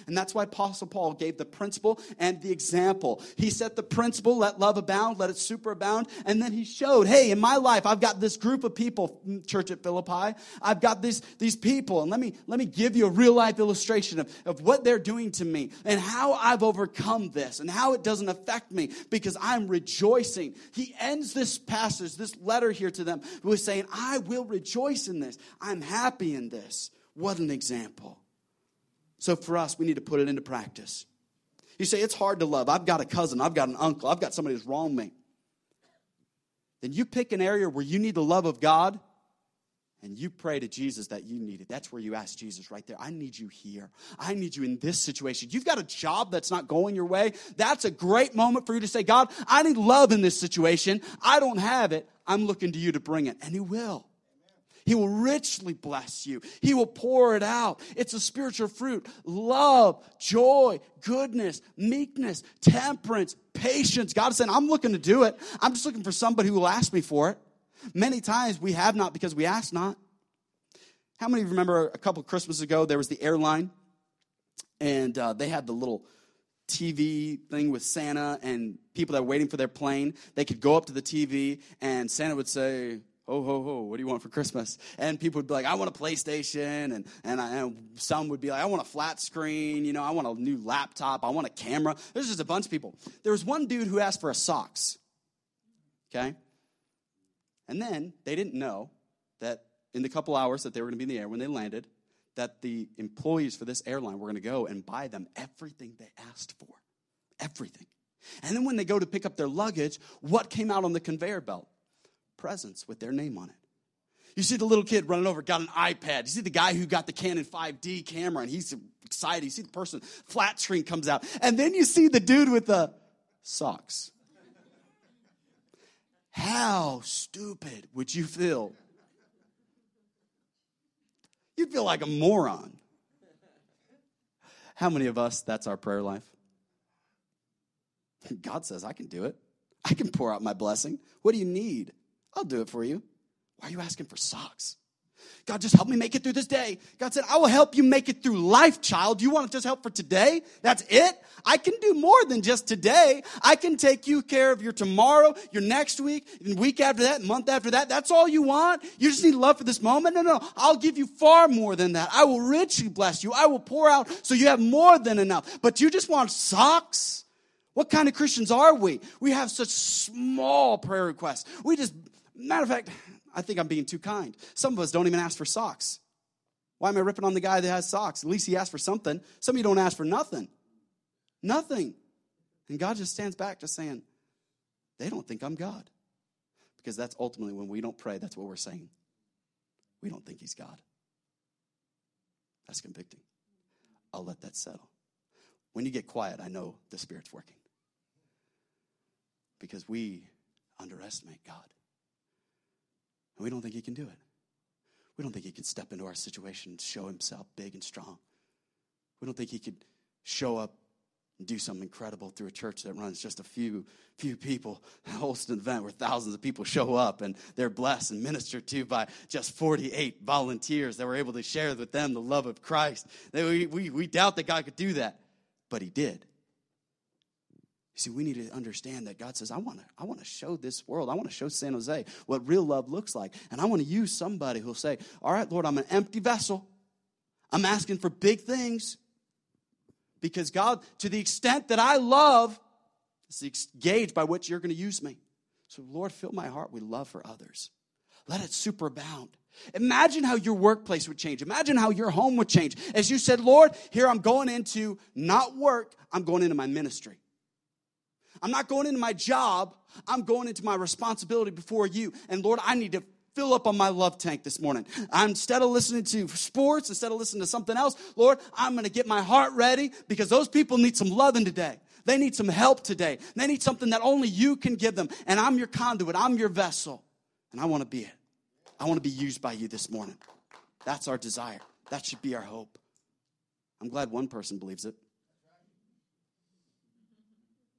And that's why Apostle Paul gave the principle and the example. He set the principle, let love abound, let it superabound. And then he showed, hey, in my life, I've got this group of people, mm, church at Philippi. I've got these, these people. And let me, let me give you a real life illustration of, of what they're doing to me and how I've overcome this and how it doesn't affect me because I'm rejoicing. He ends this passage, this letter here to them, with saying, I will rejoice in this. I'm happy in this. What an example. So for us, we need to put it into practice. You say, it's hard to love. I've got a cousin, I've got an uncle, I've got somebody who's wronged me. Then you pick an area where you need the love of God and you pray to Jesus that you need it. That's where you ask Jesus right there. I need you here. I need you in this situation. You've got a job that's not going your way. That's a great moment for you to say, God, I need love in this situation. I don't have it. I'm looking to you to bring it. And He will. He will richly bless you. He will pour it out. It's a spiritual fruit love, joy, goodness, meekness, temperance, patience. God is saying, I'm looking to do it. I'm just looking for somebody who will ask me for it. Many times we have not because we ask not. How many remember a couple of Christmases ago there was the airline and uh, they had the little TV thing with Santa and people that were waiting for their plane? They could go up to the TV and Santa would say, ho, ho, ho, what do you want for Christmas? And people would be like, I want a PlayStation. And, and, I, and, some would be like, I want a flat screen. You know, I want a new laptop. I want a camera. There's just a bunch of people. There was one dude who asked for a socks. Okay? And then they didn't know that in the couple hours that they were going to be in the air when they landed, that the employees for this airline were going to go and buy them everything they asked for. Everything. And then when they go to pick up their luggage, what came out on the conveyor belt? Presents with their name on it. You see the little kid running over, got an iPad. You see the guy who got the Canon 5D camera and he's excited. You see the person, flat screen comes out. And then you see the dude with the socks. How stupid would you feel? You'd feel like a moron. How many of us, that's our prayer life? God says, I can do it. I can pour out my blessing. What do you need? I'll do it for you. Why are you asking for socks? God, just help me make it through this day. God said, I will help you make it through life, child. You want just help for today? That's it? I can do more than just today. I can take you care of your tomorrow, your next week, and week after that, month after that. That's all you want? You just need love for this moment? No, no. I'll give you far more than that. I will richly bless you. I will pour out so you have more than enough. But you just want socks? What kind of Christians are we? We have such small prayer requests. We just, matter of fact, I think I'm being too kind. Some of us don't even ask for socks. Why am I ripping on the guy that has socks? At least he asked for something. Some of you don't ask for nothing. Nothing. And God just stands back just saying, they don't think I'm God. Because that's ultimately when we don't pray, that's what we're saying. We don't think He's God. That's convicting. I'll let that settle. When you get quiet, I know the Spirit's working because we underestimate God. And we don't think He can do it. We don't think He can step into our situation and show Himself big and strong. We don't think He could show up and do something incredible through a church that runs just a few few people host an event where thousands of people show up and they're blessed and ministered to by just 48 volunteers that were able to share with them the love of christ we, we, we doubt that god could do that but he did see, we need to understand that God says, I want to I want to show this world, I want to show San Jose what real love looks like. And I want to use somebody who'll say, All right, Lord, I'm an empty vessel. I'm asking for big things. Because God, to the extent that I love, it's the gauge by which you're going to use me. So, Lord, fill my heart with love for others. Let it superabound. Imagine how your workplace would change. Imagine how your home would change. As you said, Lord, here I'm going into not work, I'm going into my ministry. I'm not going into my job, I'm going into my responsibility before you. And Lord, I need to fill up on my love tank this morning. I'm, instead of listening to sports, instead of listening to something else, Lord, I'm going to get my heart ready because those people need some loving today. They need some help today. They need something that only you can give them. And I'm your conduit, I'm your vessel. And I want to be it. I want to be used by you this morning. That's our desire. That should be our hope. I'm glad one person believes it.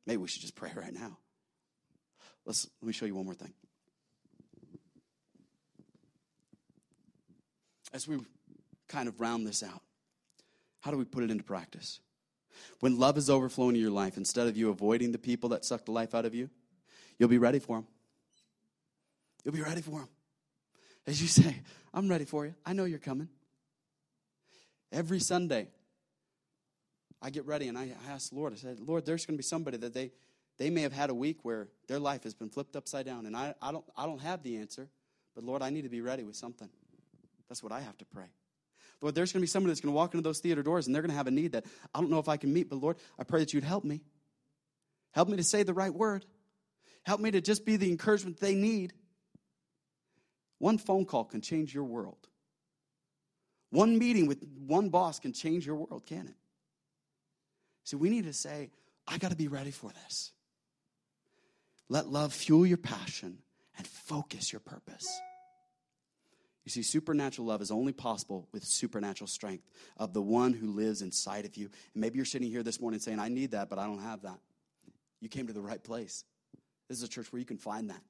Maybe we should just pray right now. Let's, let me show you one more thing. As we kind of round this out, how do we put it into practice? When love is overflowing in your life, instead of you avoiding the people that suck the life out of you, you'll be ready for them. You'll be ready for them. As you say, I'm ready for you. I know you're coming. Every Sunday, I get ready and I ask the Lord, I said, Lord, there's going to be somebody that they, they may have had a week where their life has been flipped upside down. And I, I, don't, I don't have the answer, but Lord, I need to be ready with something. That's what I have to pray. Lord, there's going to be somebody that's going to walk into those theater doors and they're going to have a need that I don't know if I can meet, but Lord, I pray that you'd help me. Help me to say the right word. Help me to just be the encouragement they need. One phone call can change your world. One meeting with one boss can change your world, can it? So we need to say, I got to be ready for this. Let love fuel your passion and focus your purpose. You see, supernatural love is only possible with supernatural strength of the one who lives inside of you. And maybe you're sitting here this morning saying, I need that, but I don't have that. You came to the right place. This is a church where you can find that,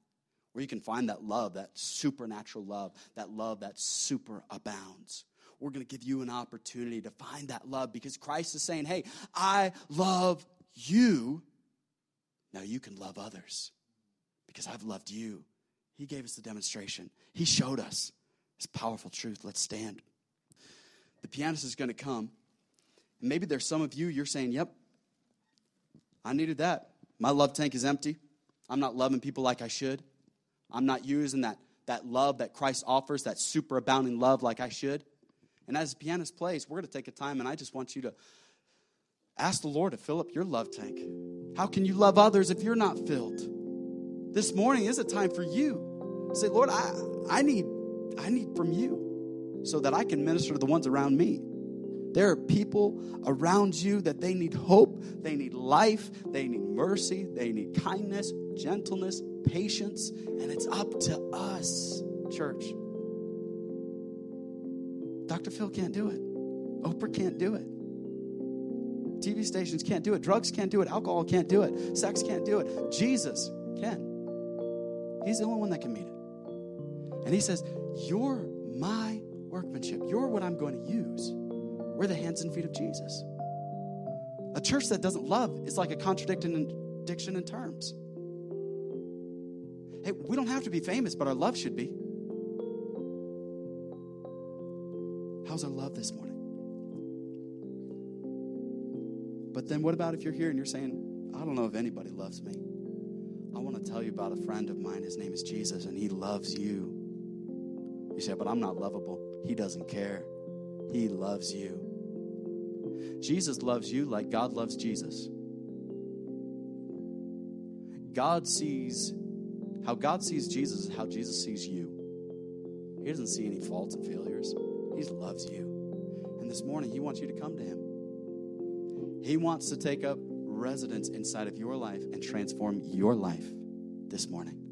where you can find that love, that supernatural love, that love that super abounds we're going to give you an opportunity to find that love because Christ is saying, Hey, I love you. Now you can love others because I've loved you. He gave us the demonstration, He showed us this powerful truth. Let's stand. The pianist is going to come. And maybe there's some of you, you're saying, Yep, I needed that. My love tank is empty. I'm not loving people like I should. I'm not using that, that love that Christ offers, that superabounding love like I should. And as the pianist plays, we're going to take a time, and I just want you to ask the Lord to fill up your love tank. How can you love others if you're not filled? This morning is a time for you. Say, Lord, I, I need I need from you so that I can minister to the ones around me. There are people around you that they need hope, they need life, they need mercy, they need kindness, gentleness, patience, and it's up to us, church. Dr. Phil can't do it. Oprah can't do it. TV stations can't do it. Drugs can't do it. Alcohol can't do it. Sex can't do it. Jesus can. He's the only one that can meet it. And he says, You're my workmanship. You're what I'm going to use. We're the hands and feet of Jesus. A church that doesn't love is like a contradiction in terms. Hey, we don't have to be famous, but our love should be. How's our love this morning? But then what about if you're here and you're saying, I don't know if anybody loves me? I want to tell you about a friend of mine. His name is Jesus, and he loves you. You say, but I'm not lovable. He doesn't care. He loves you. Jesus loves you like God loves Jesus. God sees, how God sees Jesus is how Jesus sees you. He doesn't see any faults and failures. He loves you. And this morning, He wants you to come to Him. He wants to take up residence inside of your life and transform your life this morning.